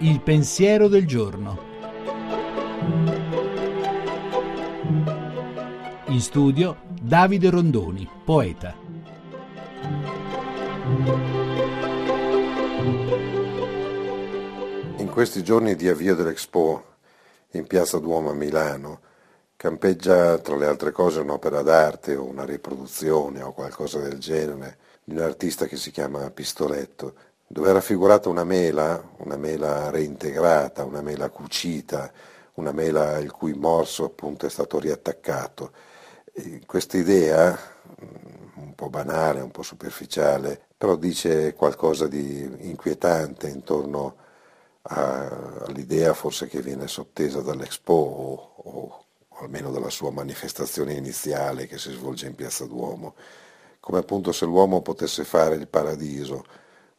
Il pensiero del giorno. In studio Davide Rondoni, poeta. In questi giorni di avvio dell'Expo in Piazza Duomo a Milano campeggia tra le altre cose un'opera d'arte o una riproduzione o qualcosa del genere di un artista che si chiama Pistoletto, dove è raffigurata una mela, una mela reintegrata, una mela cucita, una mela il cui morso appunto è stato riattaccato. Questa idea, mm, un po' banale, un po' superficiale, però dice qualcosa di inquietante intorno all'idea forse che viene sottesa dall'Expo o, o almeno dalla sua manifestazione iniziale che si svolge in Piazza Duomo, come appunto se l'uomo potesse fare il paradiso.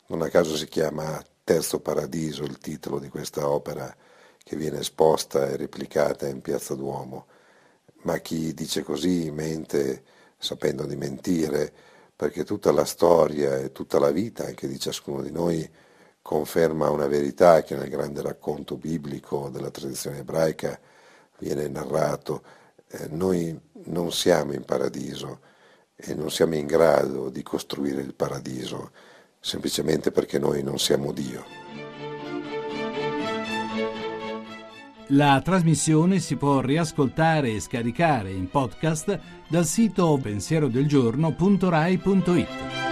Non a caso si chiama Terzo Paradiso il titolo di questa opera che viene esposta e replicata in Piazza Duomo. Ma chi dice così mente sapendo di mentire, perché tutta la storia e tutta la vita anche di ciascuno di noi conferma una verità che nel grande racconto biblico della tradizione ebraica viene narrato. Eh, noi non siamo in paradiso e non siamo in grado di costruire il paradiso semplicemente perché noi non siamo Dio. La trasmissione si può riascoltare e scaricare in podcast dal sito pensierodelgiorno.rai.it.